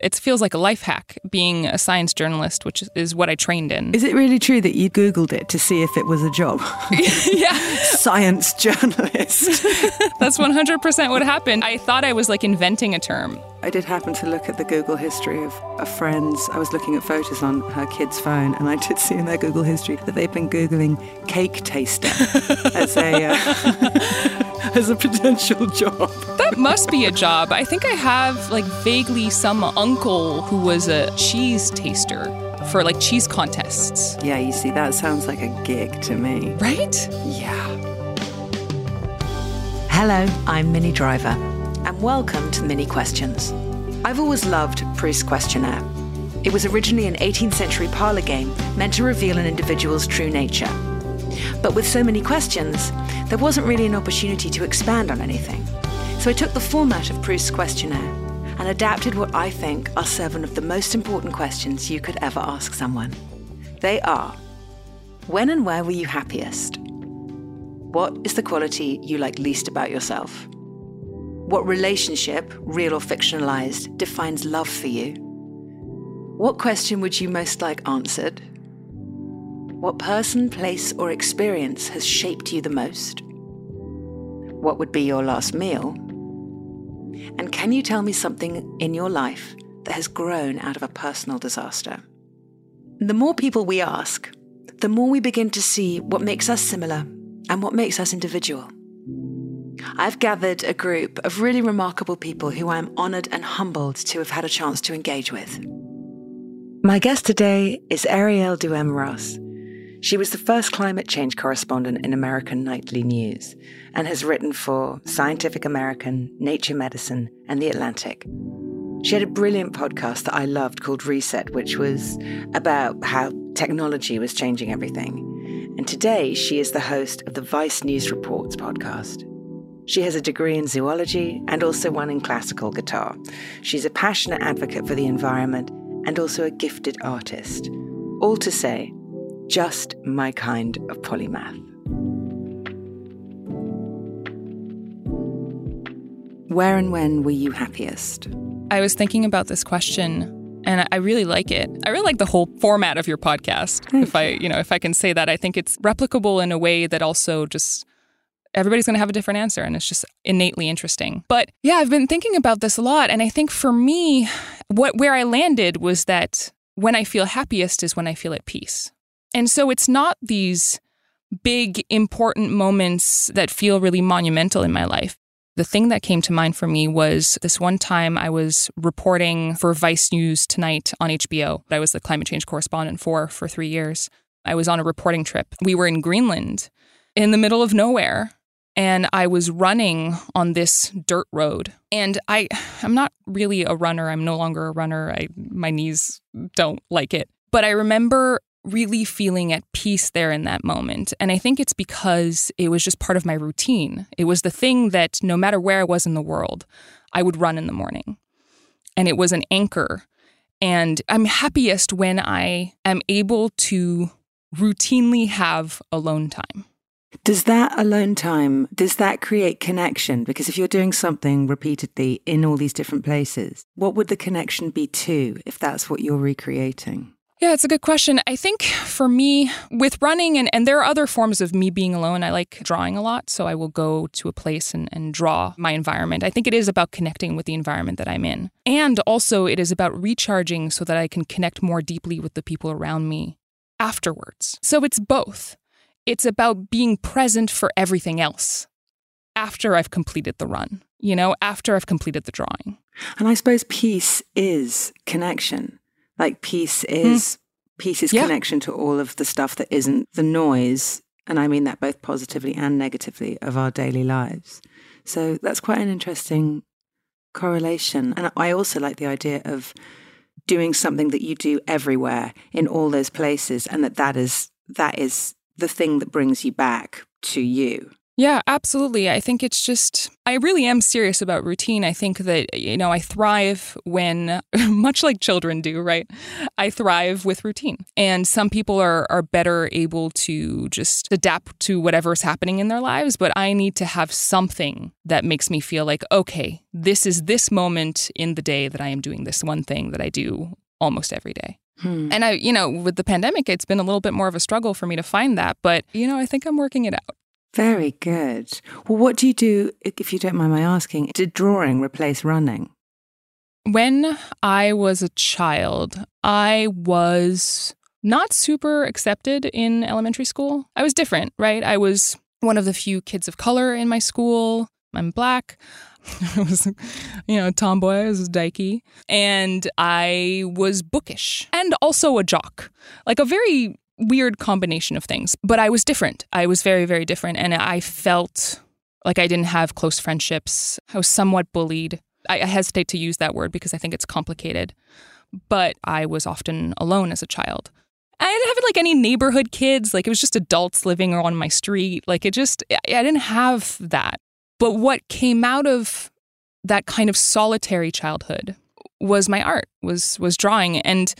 It feels like a life hack being a science journalist, which is what I trained in. Is it really true that you Googled it to see if it was a job? yeah. Science journalist. That's 100% what happened. I thought I was like inventing a term. I did happen to look at the Google history of, a friends. I was looking at photos on her kid's phone, and I did see in their Google history that they've been Googling cake taster as a. Uh, as a potential job. That must be a job. I think I have like vaguely some uncle who was a cheese taster for like cheese contests. Yeah, you see, that sounds like a gig to me. Right? Yeah. Hello, I'm Minnie Driver, and welcome to Minnie Questions. I've always loved Proust's questionnaire. It was originally an 18th century parlor game meant to reveal an individual's true nature. But with so many questions, there wasn't really an opportunity to expand on anything. So I took the format of Proust's questionnaire and adapted what I think are seven of the most important questions you could ever ask someone. They are When and where were you happiest? What is the quality you like least about yourself? What relationship, real or fictionalized, defines love for you? What question would you most like answered? What person, place, or experience has shaped you the most? What would be your last meal? And can you tell me something in your life that has grown out of a personal disaster? The more people we ask, the more we begin to see what makes us similar and what makes us individual. I've gathered a group of really remarkable people who I am honoured and humbled to have had a chance to engage with. My guest today is Ariel Duhaime-Ross. She was the first climate change correspondent in American Nightly News and has written for Scientific American, Nature Medicine, and The Atlantic. She had a brilliant podcast that I loved called Reset, which was about how technology was changing everything. And today she is the host of the Vice News Reports podcast. She has a degree in zoology and also one in classical guitar. She's a passionate advocate for the environment and also a gifted artist. All to say, just my kind of polymath. Where and when were you happiest? I was thinking about this question and I really like it. I really like the whole format of your podcast. if I, you know, if I can say that, I think it's replicable in a way that also just everybody's going to have a different answer and it's just innately interesting. But yeah, I've been thinking about this a lot and I think for me what where I landed was that when I feel happiest is when I feel at peace. And so it's not these big important moments that feel really monumental in my life. The thing that came to mind for me was this one time I was reporting for Vice News Tonight on HBO. I was the climate change correspondent for for 3 years. I was on a reporting trip. We were in Greenland in the middle of nowhere and I was running on this dirt road. And I I'm not really a runner. I'm no longer a runner. I my knees don't like it. But I remember really feeling at peace there in that moment. And I think it's because it was just part of my routine. It was the thing that no matter where I was in the world, I would run in the morning. And it was an anchor. And I'm happiest when I am able to routinely have alone time. Does that alone time, does that create connection? Because if you're doing something repeatedly in all these different places, what would the connection be to if that's what you're recreating? Yeah, it's a good question. I think for me, with running, and, and there are other forms of me being alone, I like drawing a lot. So I will go to a place and, and draw my environment. I think it is about connecting with the environment that I'm in. And also, it is about recharging so that I can connect more deeply with the people around me afterwards. So it's both. It's about being present for everything else after I've completed the run, you know, after I've completed the drawing. And I suppose peace is connection. Like peace is mm. peace is yeah. connection to all of the stuff that isn't the noise, and I mean that both positively and negatively of our daily lives. So that's quite an interesting correlation. And I also like the idea of doing something that you do everywhere in all those places and that that is that is the thing that brings you back to you. Yeah, absolutely. I think it's just, I really am serious about routine. I think that, you know, I thrive when, much like children do, right? I thrive with routine. And some people are, are better able to just adapt to whatever's happening in their lives. But I need to have something that makes me feel like, okay, this is this moment in the day that I am doing this one thing that I do almost every day. Hmm. And I, you know, with the pandemic, it's been a little bit more of a struggle for me to find that. But, you know, I think I'm working it out. Very good. Well, what do you do, if you don't mind my asking? Did drawing replace running? When I was a child, I was not super accepted in elementary school. I was different, right? I was one of the few kids of color in my school. I'm black. I was, you know, tomboy, I was dykey. And I was bookish and also a jock. Like a very weird combination of things. But I was different. I was very, very different. And I felt like I didn't have close friendships. I was somewhat bullied. I, hesitate to use that word because I think it's complicated. But I was often alone as a child. I didn't have like any neighborhood kids. Like it was just adults living on my street. Like it just, I didn't have that. But what came out of that kind of solitary childhood was my art, was was drawing. And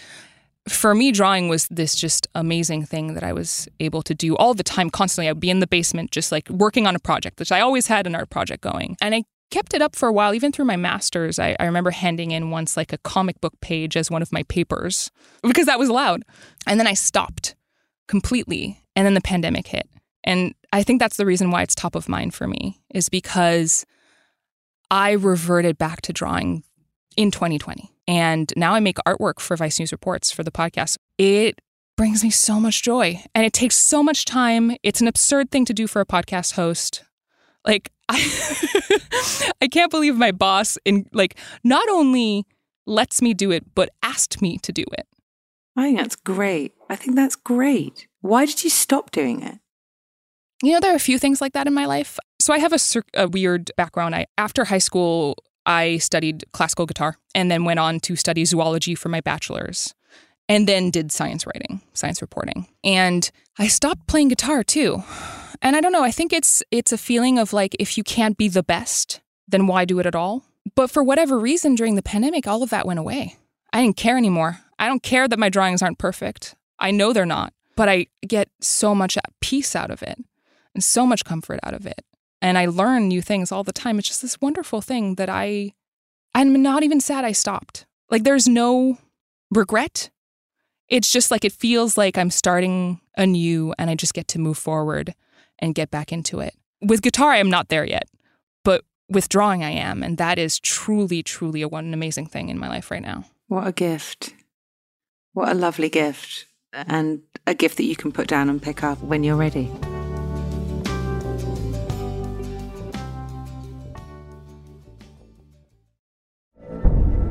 for me, drawing was this just amazing thing that I was able to do all the time, constantly. I would be in the basement just like working on a project, which I always had an art project going. And I kept it up for a while, even through my master's. I, I, remember handing in once like a comic book page as one of my papers because that was allowed. And then I stopped completely. And then the pandemic hit. And I think that's the reason why it's top of mind for me, is because I reverted back to drawing in 2020. And now I make artwork for Vice News Reports for the podcast. It brings me so much joy and it takes so much time. It's an absurd thing to do for a podcast host. Like I I can't believe my boss in like not only lets me do it but asked me to do it. I think that's great. I think that's great. Why did you stop doing it? You know, there are a few things like that in my life. So I have a, a weird background. I after high school, I studied classical guitar and then went on to study zoology for my bachelor's and then did science writing, science reporting. And I stopped playing guitar too. And I don't know, I think it's it's a feeling of like if you can't be the best, then why do it at all? But for whatever reason during the pandemic, all of that went away. I didn't care anymore. I don't care that my drawings aren't perfect. I know they're not, but I get so much peace out of it and so much comfort out of it. And I learn new things all the time. It's just this wonderful thing that I, I'm not even sad I stopped. Like there's no, regret. It's just like it feels like I'm starting anew and I just get to move forward and get back into it. With guitar, I am not there yet, but with drawing, I am. And that is truly, truly a, one amazing thing in my life right now. What a gift. What a lovely gift. And a gift that you can put down and pick up when you're ready.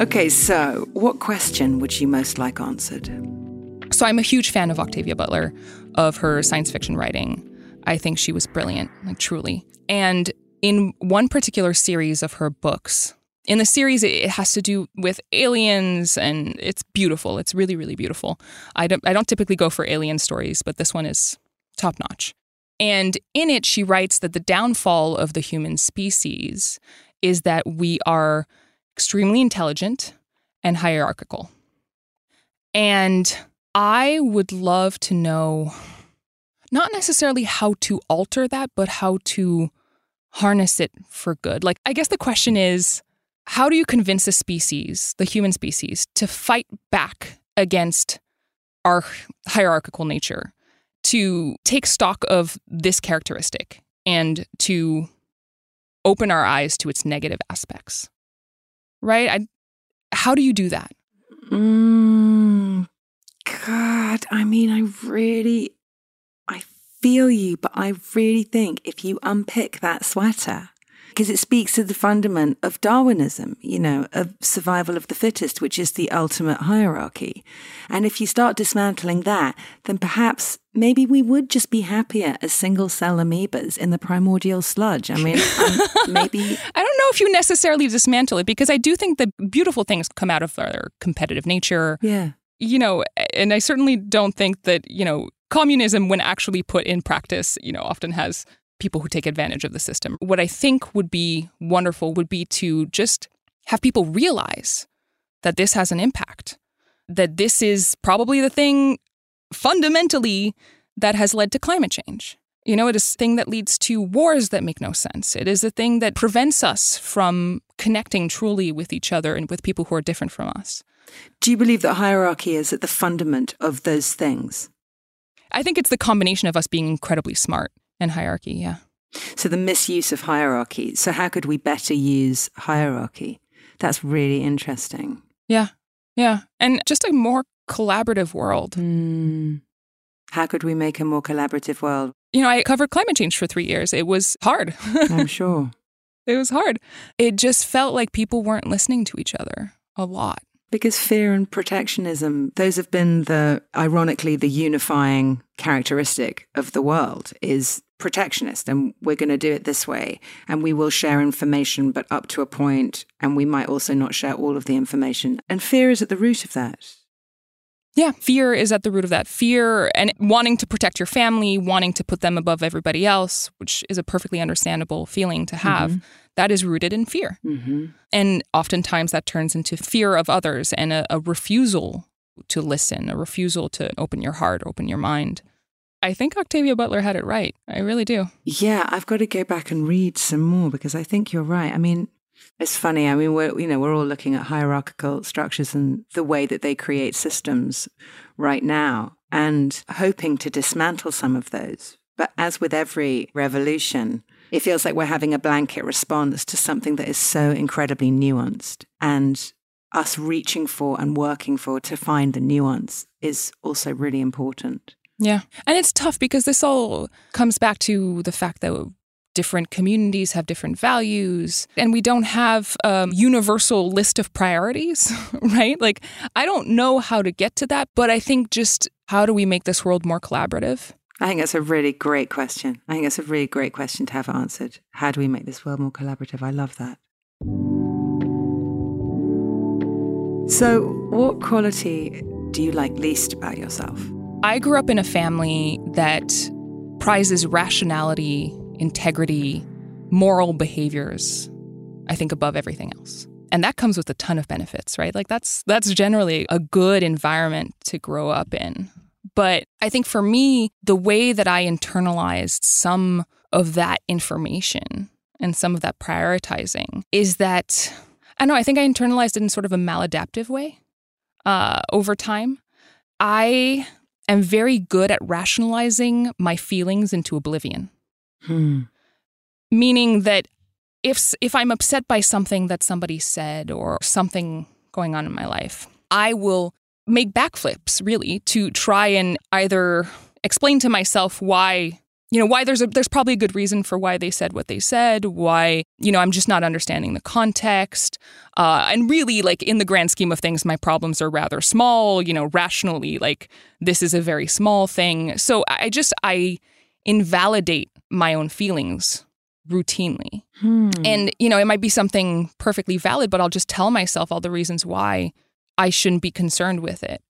Okay, so what question would you most like answered? So I'm a huge fan of Octavia Butler, of her science fiction writing. I think she was brilliant, like truly. And in one particular series of her books, in the series, it has to do with aliens, and it's beautiful. It's really, really beautiful. I don't, I don't typically go for alien stories, but this one is top notch. And in it, she writes that the downfall of the human species is that we are extremely intelligent and hierarchical. And I would love to know not necessarily how to alter that, but how to harness it for good. Like, I guess the question is how do you convince a species, the human species, to fight back against our hierarchical nature, to take stock of this characteristic and to open our eyes to its negative aspects? Right? I, how do you do that? Mm, God, I mean, I really, I feel you, but I really think if you unpick that sweater, because it speaks to the fundament of Darwinism, you know, of survival of the fittest, which is the ultimate hierarchy. And if you start dismantling that, then perhaps maybe we would just be happier as single cell amoebas in the primordial sludge. I mean, um, maybe. I don't know if you necessarily dismantle it because I do think that beautiful things come out of their competitive nature. Yeah. You know, and I certainly don't think that, you know, communism, when actually put in practice, you know, often has people who take advantage of the system. What I think would be wonderful would be to just have people realize that this has an impact, that this is probably the thing fundamentally that has led to climate change. You know, it is a thing that leads to wars that make no sense. It is a thing that prevents us from connecting truly with each other and with people who are different from us. Do you believe that hierarchy is at the fundament of those things? I think it's the combination of us being incredibly smart and hierarchy, yeah. So the misuse of hierarchy. So how could we better use hierarchy? That's really interesting. Yeah. Yeah. And just a more collaborative world. Mm. How could we make a more collaborative world? You know, I covered climate change for three years. It was hard. I'm sure. It was hard. It just felt like people weren't listening to each other a lot. Because fear and protectionism, those have been the, ironically, the unifying characteristic of the world is protectionist and we're going to do it this way and we will share information but up to a point and we might also not share all of the information and fear is at the root of that yeah, fear is at the root of that. Fear and wanting to protect your family, wanting to put them above everybody else, which is a perfectly understandable feeling to have, mm-hmm. that is rooted in fear. Mm-hmm. And oftentimes that turns into fear of others and a, a refusal to listen, a refusal to open your heart, open your mind. I think Octavia Butler had it right. I really do. Yeah, I've got to go back and read some more because I think you're right. I mean, it's funny. I mean, we're you know we're all looking at hierarchical structures and the way that they create systems right now, and hoping to dismantle some of those. But as with every revolution, it feels like we're having a blanket response to something that is so incredibly nuanced, and us reaching for and working for to find the nuance is also really important. Yeah. And it's tough because this all comes back to the fact that different communities have different values, and we don't have a universal list of priorities, right? Like, I don't know how to get to that, but I think just how do we make this world more collaborative? I think that's a really great question. I think that's a really great question to have answered. How do we make this world more collaborative? I love that. So, what quality do you like least about yourself? I grew up in a family that prizes rationality integrity, moral behaviors, I think above everything else. And that comes with a ton of benefits, right? Like that's that's generally a good environment to grow up in. But I think for me, the way that I internalized some of that information and some of that prioritizing is that I don't know, I think I internalized it in sort of a maladaptive way uh, over time. I am very good at rationalizing my feelings into oblivion. Hmm. Meaning that if if I'm upset by something that somebody said or something going on in my life, I will make backflips really to try and either explain to myself why you know why there's a there's probably a good reason for why they said what they said why you know i'm just not understanding the context uh, and really like in the grand scheme of things my problems are rather small you know rationally like this is a very small thing so i just i invalidate my own feelings routinely. Hmm. And, you know, it might be something perfectly valid, but I'll just tell myself all the reasons why I shouldn't be concerned with it.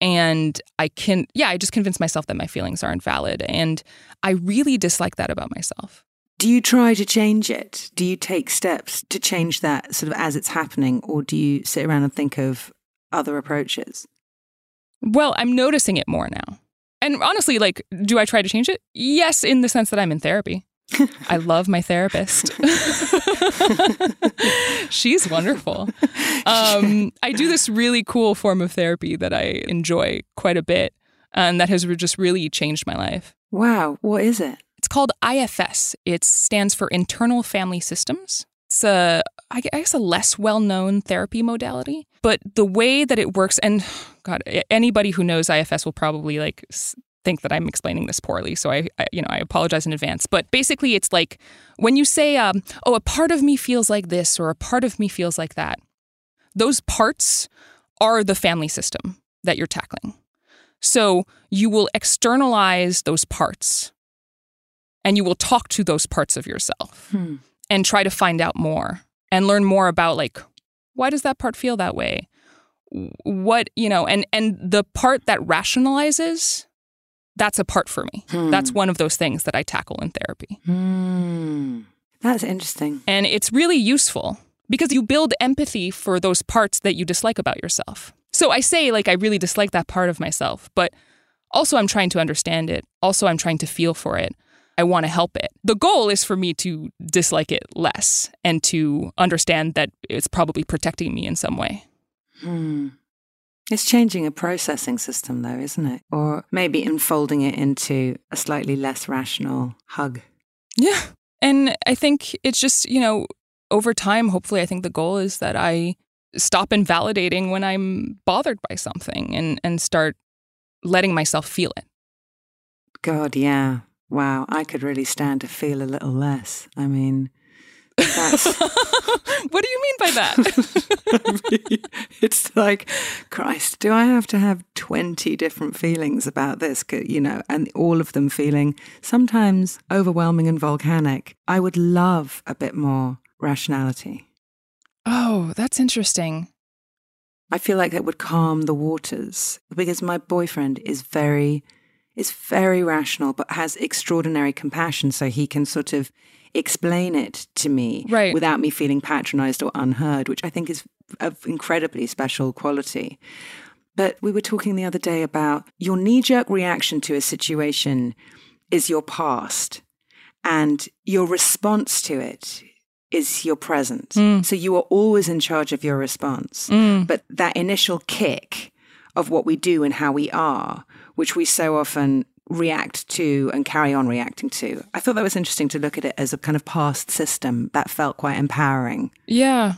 And I can, yeah, I just convince myself that my feelings aren't valid. And I really dislike that about myself. Do you try to change it? Do you take steps to change that sort of as it's happening? Or do you sit around and think of other approaches? Well, I'm noticing it more now. And honestly, like, do I try to change it? Yes, in the sense that I'm in therapy. I love my therapist. She's wonderful. Um, I do this really cool form of therapy that I enjoy quite a bit, and that has just really changed my life. Wow. What is it? It's called IFS. It stands for Internal Family Systems. It's a, I guess, a less well known therapy modality. But the way that it works, and God, anybody who knows IFS will probably like think that I'm explaining this poorly, so I, I you know I apologize in advance. But basically, it's like when you say, um, "Oh, a part of me feels like this," or "A part of me feels like that." Those parts are the family system that you're tackling. So you will externalize those parts, and you will talk to those parts of yourself, Hmm. and try to find out more and learn more about like why does that part feel that way what you know and and the part that rationalizes that's a part for me Hmm. that's one of those things that i tackle in therapy Hmm. That's interesting. and it's really useful because you build empathy for those parts that you dislike about yourself so i say like i really dislike that part of myself but also i'm trying to understand it also i'm trying to feel for it I want to help it. The goal is for me to dislike it less and to understand that it's probably protecting me in some way. Hmm. It's changing a processing system, though, isn't it? Or maybe enfolding it into a slightly less rational hug. Yeah. And I think it's just, you know, over time, hopefully, I think the goal is that I stop invalidating when I'm bothered by something and, and start letting myself feel it. God, yeah. Wow. I could really stand to feel a little less. I mean. what do you mean by that? it's like, Christ, do I have to have 20 different feelings about this? You know, and all of them feeling sometimes overwhelming and volcanic. I would love a bit more rationality. oh, that's interesting. I feel like that would calm the waters because my boyfriend is very is very rational but has extraordinary compassion so he can sort of explain it to me Right. without me feeling patronized or unheard which I think is of incredibly special quality. But we were talking the other day about your knee jerk reaction to a situation is your past and your response to it is your present. Mm. So you are always in charge of your response. Mm. But that initial kick of what we do and how we are, which we so often react to and carry on reacting to, I thought that was interesting to look at it as a kind of past system that felt quite empowering. Yeah.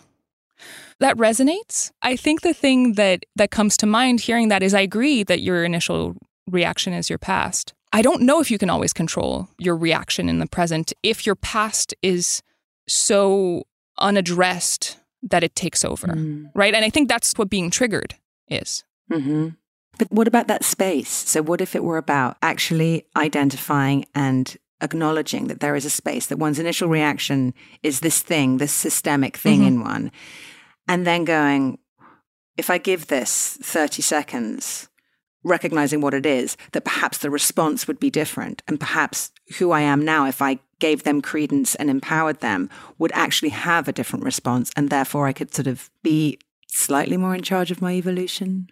That resonates. I think the thing that that comes to mind hearing that is I agree that your initial reaction is your past. I don't know if you can always control your reaction in the present if your past is so unaddressed that it takes over, Mm. right? And I think that's what being triggered is. hmm But what about that space? So, what if it were about actually identifying and acknowledging that there is a space, that one's initial reaction is this thing, this systemic thing Mhm. in one, and then going, if I give this 30 seconds, recognizing what it is, that perhaps the response would be different. And perhaps who I am now, if I gave them credence and empowered them, would actually have a different response. And therefore, I could sort of be slightly more in charge of my evolution.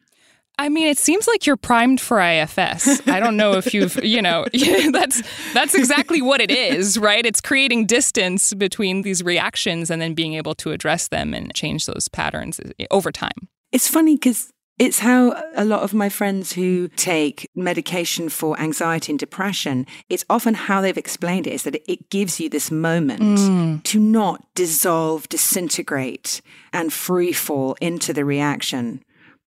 I mean, it seems like you're primed for IFS. I don't know if you've, you know, that's that's exactly what it is, right? It's creating distance between these reactions and then being able to address them and change those patterns eh, over time. It's funny because it's how a lot of my friends who take medication for anxiety and depression, it's often how they've explained it is that it gives you this moment Mm. to not dissolve, disintegrate, and free fall into the reaction,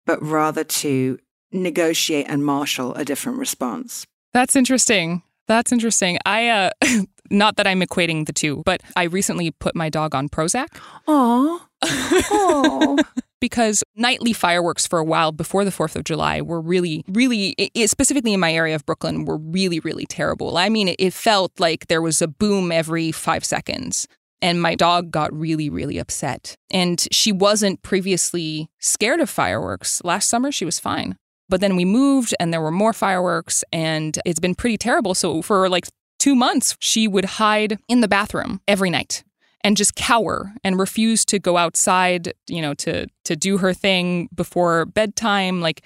but rather to negotiate and marshal a different response. That's interesting. That's interesting. I uh not that I'm equating the two, but I recently put my dog on Prozac. Aww. Aww. because nightly fireworks for a while before the 4th of July were really, really, specifically in my area of Brooklyn, were really, really terrible. I mean, it, it felt like there was a boom every five seconds. And my dog got really, really upset. And she wasn't previously scared of fireworks. Last summer, she was fine. But then we moved and there were more fireworks, and it's been pretty terrible. So for like two months, she would hide in the bathroom every night and just cower and refuse to go outside, you know, to to do her thing before bedtime, like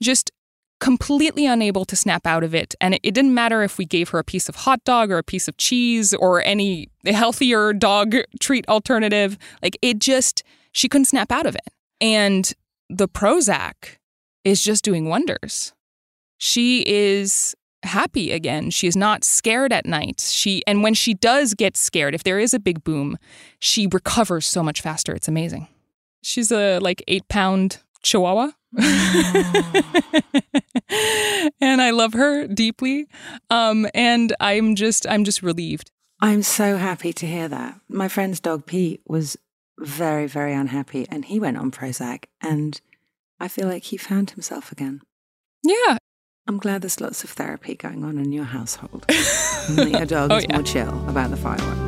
just completely unable to snap out of it. And it, it didn't matter if we gave her a piece of hot dog or a piece of cheese or any healthier dog treat alternative. Like it just she couldn't snap out of it. And the Prozac is just doing wonders. She is happy again. She is not scared at night. She and when she does get scared, if there is a big boom, she recovers so much faster. It's amazing. She's a like eight pound Chihuahua. and I love her deeply. Um, and I'm just I'm just relieved. I'm so happy to hear that. My friend's dog Pete was very, very unhappy and he went on Prozac and I feel like he found himself again. Yeah. I'm glad there's lots of therapy going on in your household. and that your dog Oh, is yeah. more chill about the fireworks.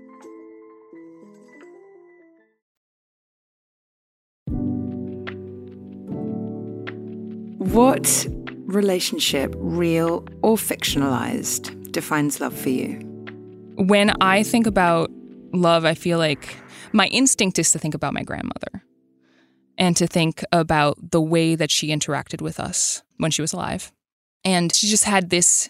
What relationship, real or fictionalized, defines love for you? When I think about love, I feel like my instinct is to think about my grandmother and to think about the way that she interacted with us when she was alive. And she just had this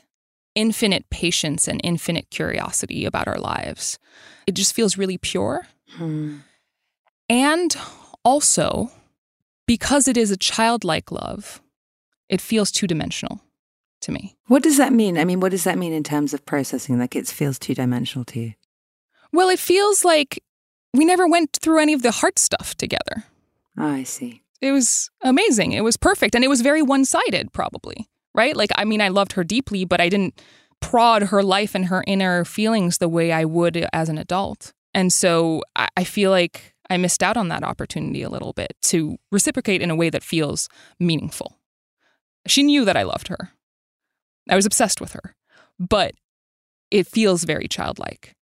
infinite patience and infinite curiosity about our lives. It just feels really pure. Hmm. And also, because it is a childlike love, it feels two dimensional to me. What does that mean? I mean, what does that mean in terms of processing? Like it feels two dimensional to you? Well, it feels like we never went through any of the heart stuff together. Oh, I see. It was amazing. It was perfect. And it was very one sided, probably, right? Like, I mean, I loved her deeply, but I didn't prod her life and her inner feelings the way I would as an adult. And so I, I feel like I missed out on that opportunity a little bit to reciprocate in a way that feels meaningful. She knew that I loved her. I was obsessed with her, but it feels very childlike.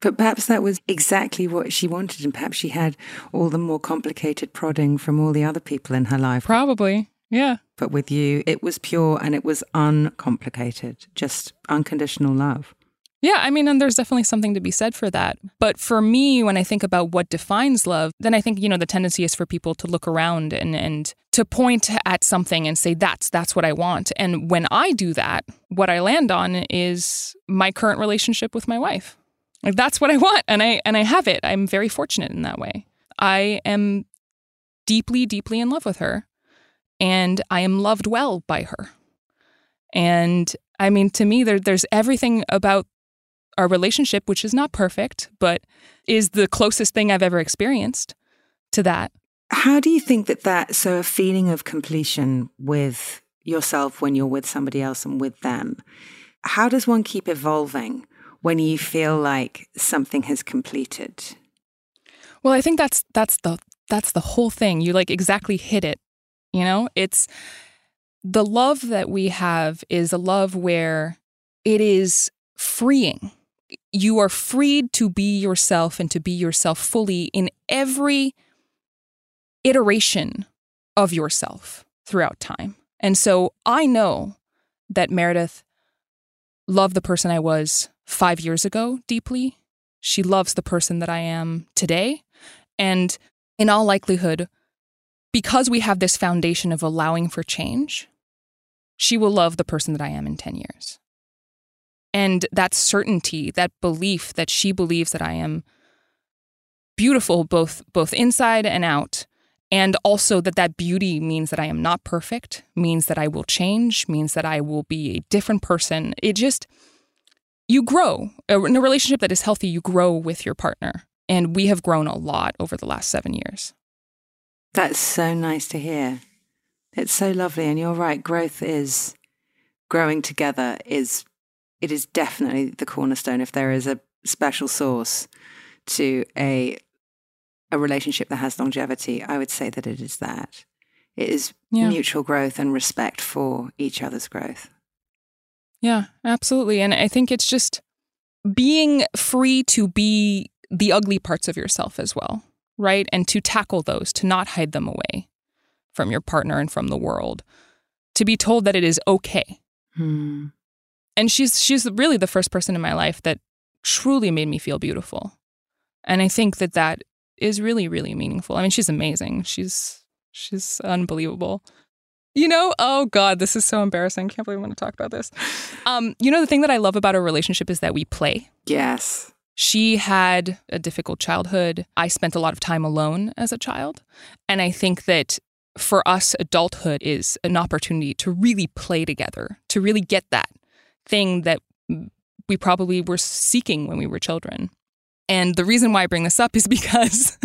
But perhaps that was exactly what she wanted, and perhaps she had all the more complicated prodding from all the other people in her life. Probably, yeah. But with you, it was pure and it was uncomplicated, just unconditional love. Yeah, I mean, and there's definitely something to be said for that. But for me, when I think about what defines love, then I think, you know, the tendency is for people to look around and, and to point at something and say, that's, that's what I want. And when I do that, what I land on is my current relationship with my wife. Like that's what I want. And I, and I have it. I'm very fortunate in that way. I am deeply, deeply in love with her and I am loved well by her. And I mean, to me, there, there's everything about our relationship, which is not perfect, but is the closest thing I've ever experienced to that. How do you think that that, so a feeling of completion with yourself when you're with somebody else and with them, how does one keep evolving when you feel like something has completed? Well, I think that's that's the that's the whole thing. You like exactly hit it. You know, it's the love that we have is a love where it is freeing. You are freed to be yourself and to be yourself fully in every iteration of yourself throughout time. And so I know that Meredith loved the person I was five years ago deeply. She loves the person that I am today. And in all likelihood, because we have this foundation of allowing for change, she will love the person that I am in 10 years. And that certainty, that belief that she believes that I am beautiful both both inside and out, and also that that beauty means that I am not perfect, means that I will change, means that I will be a different person. It just you grow in a relationship that is healthy. You grow with your partner, and we have grown a lot over the last seven years. That's so nice to hear. It's so lovely, and you're right. Growth is growing together is it is definitely the cornerstone. If there is a special source to a a relationship that has longevity, I would say that it is that. It is yeah. mutual growth and respect for each other's growth. Yeah, absolutely. And I think it's just being free to be the ugly parts of yourself as well, right? And to tackle those, to not hide them away from your partner and from the world, to be told that it is okay. Hmm and she's she's really the first person in my life that truly made me feel beautiful. And i think that that is really really meaningful. I mean she's amazing. She's she's unbelievable. You know oh god this is so embarrassing. Can't believe i'm going to talk about this. Um you know the thing that i love about a relationship is that we play. Yes. She had a difficult childhood. I spent a lot of time alone as a child. And i think that for us adulthood is an opportunity to really play together to really get that thing that we probably were seeking when we were children. And the reason why I bring this up is because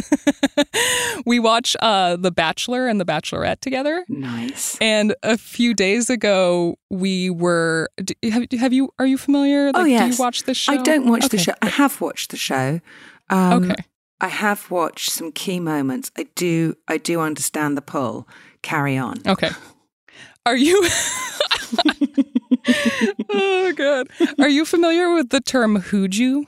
we watch uh, The Bachelor and The Bachelorette together. Nice. And a few days ago, we were. Have, have you? Are you familiar? Like, oh yes. Do you watch the show? I don't watch okay. the show. I have watched the show. Um, okay. I have watched some key moments. I do. I do understand the pull. Carry on. Okay. Are you? oh god. Are you familiar with the term hooju?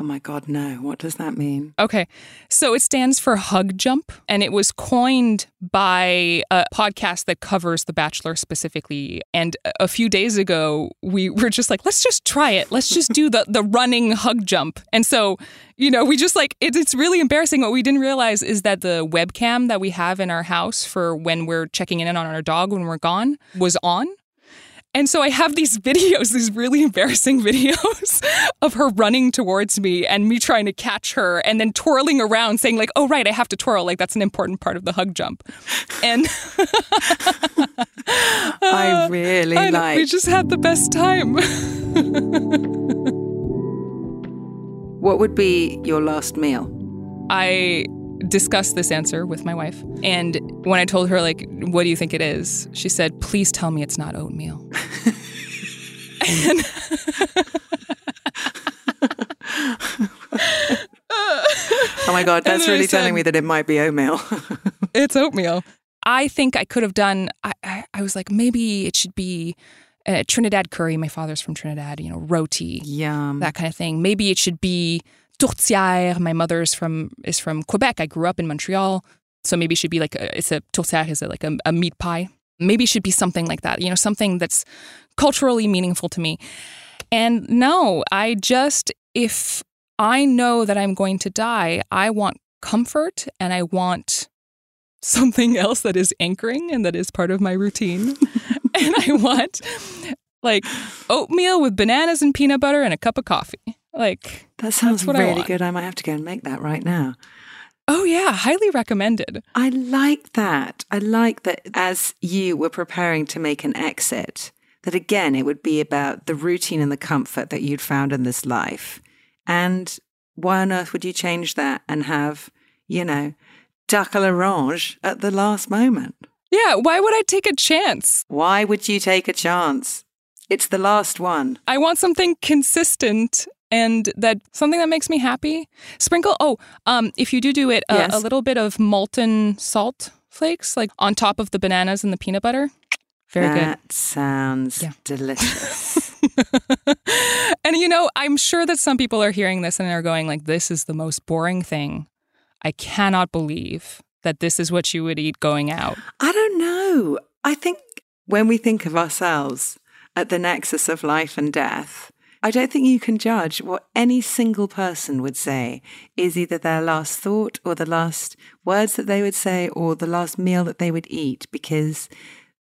Oh my God, no. What does that mean? Okay. So it stands for Hug Jump, and it was coined by a podcast that covers The Bachelor specifically. And a few days ago, we were just like, let's just try it. Let's just do the, the running hug jump. And so, you know, we just like, it, it's really embarrassing. What we didn't realize is that the webcam that we have in our house for when we're checking in on our dog when we're gone was on. And so I have these videos, these really embarrassing videos of her running towards me and me trying to catch her and then twirling around saying like, "Oh right, I have to twirl. Like that's an important part of the hug jump." And I really like We just had the best time. what would be your last meal? I discussed this answer with my wife. And when I told her, like, what do you think it is? She said, please tell me it's not oatmeal. and oh my God, that's really said, telling me that it might be oatmeal. it's oatmeal. I think I could have done, I, I, I was like, maybe it should be uh, Trinidad curry. My father's from Trinidad, you know, roti, Yum. that kind of thing. Maybe it should be tourtière. My mother's from is from Quebec. I grew up in Montreal, so maybe it should be like a, it's a tourtière is like a, a meat pie. Maybe it should be something like that. You know, something that's culturally meaningful to me. And no, I just if I know that I'm going to die, I want comfort and I want something else that is anchoring and that is part of my routine. and I want like oatmeal with bananas and peanut butter and a cup of coffee. Like that sounds really good. I might have to go and make that right now. Oh yeah, highly recommended. I like that. I like that as you were preparing to make an exit, that again, it would be about the routine and the comfort that you'd found in this life. And why on earth would you change that and have, you know, duck à l'orange at the last moment? Yeah, why would I take a chance? Why would you take a chance? It's the last one. I want something consistent and that something that makes me happy. Sprinkle. Oh, um, if you do do it, uh, Yes. a little bit of Maldon salt flakes, like on top of the bananas and the peanut butter. Very good. that sounds delicious. and you know, I'm sure that some people are hearing this and are going like, "This is the most boring thing. I cannot believe that this is what you would eat going out." I don't know. I think when we think of ourselves at the nexus of life and death, I don't think you can judge what any single person would say is either their last thought or the last words that they would say or the last meal that they would eat because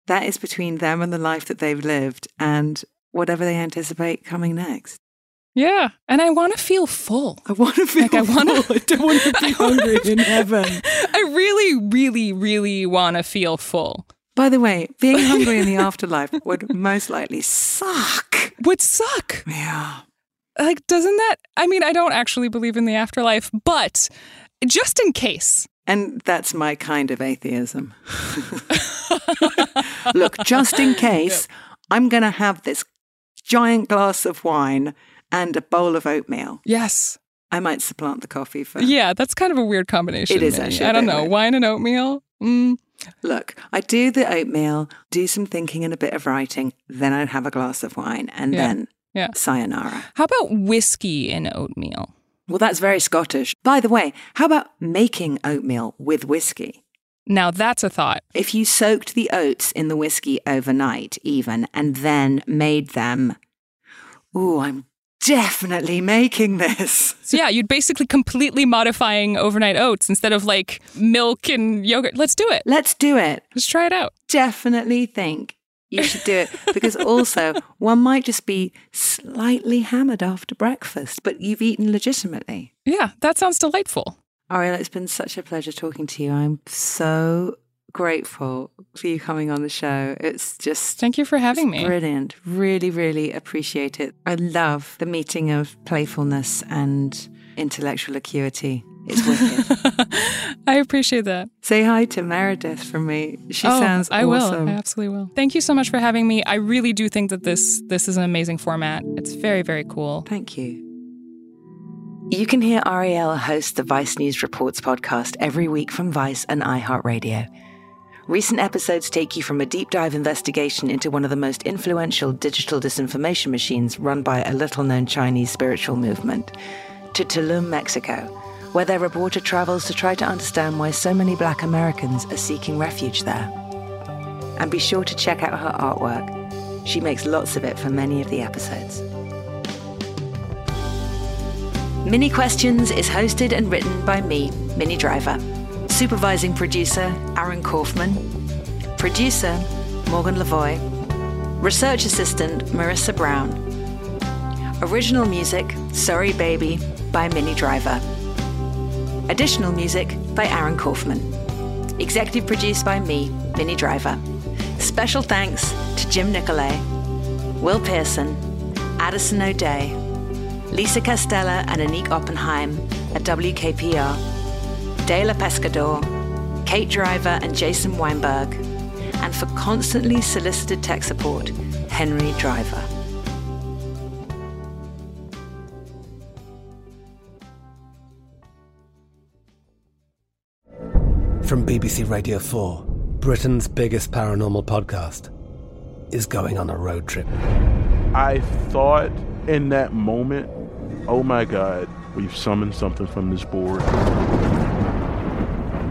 that is between them and the life that they've lived and whatever they anticipate coming next. Yeah, and I want to feel full. I want to feel like I want to. I don't want to be hungry in heaven. I really, really, really want to feel full. By the way, being hungry in the afterlife would most likely suck. Would suck. Yeah. Like, doesn't that? I mean, I don't actually believe in the afterlife, but just in case. And that's my kind of atheism. Look, just in case, I'm going to have this giant glass of wine and a bowl of oatmeal. Yes. I might supplant the coffee for. Yeah, that's kind of a weird combination. It is Minnie. actually I don't know. weird. Wine and oatmeal? Mm. Look, I do the oatmeal, do some thinking and a bit of writing, then I'd have a glass of wine, and Yeah. then Yeah. sayonara. How about whiskey in oatmeal? Well, that's very Scottish. By the way, how about making oatmeal with whiskey? Now that's a thought. If you soaked the oats in the whiskey overnight, even, and then made them, ooh, I'm definitely making this. So yeah, you'd basically completely modifying overnight oats instead of like milk and yogurt. Let's do it. Let's do it. Let's try it out. Definitely think you should do it because also one might just be slightly hammered after breakfast, but you've eaten legitimately. Yeah, that sounds delightful. Arielle, it's been such a pleasure talking to you. I'm so grateful for you coming on the show. It's just Thank you for having me. brilliant. Really, really appreciate it. I love the meeting of playfulness and intellectual acuity. It's wicked. I appreciate that. Say hi to Meredith from me. She oh, sounds I awesome. will. I absolutely will. Thank you so much for having me. I really do think that this this is an amazing format. It's very very cool. Thank you. You can hear Arielle host the Vice News Reports podcast every week from Vice and iHeartRadio. Recent episodes take you from a deep dive investigation into one of the most influential digital disinformation machines run by a little known Chinese spiritual movement to Tulum, Mexico, where their reporter travels to try to understand why so many black Americans are seeking refuge there. And be sure to check out her artwork. She makes lots of it for many of the episodes. Minnie Questions is hosted and written by me, Minnie Driver. Supervising producer, Aaron Kaufman. Producer, Morgan Lavoy. Research assistant, Marissa Brown. Original music, Sorry Baby, by Minnie Driver. Additional music by Aaron Kaufman. Executive produced by me, Minnie Driver. Special thanks to Jim Nicolay, Will Pearson, Addison O'Day, Lisa Castella and Anik Oppenheim at WKPR, Dela Pescador, Kate Driver and Jason Weinberg, and for constantly solicited tech support, Henry Driver. From BBC Radio 4, Britain's biggest paranormal podcast is going on a road trip. I thought in that moment, oh my God, we've summoned something from this board.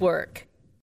work.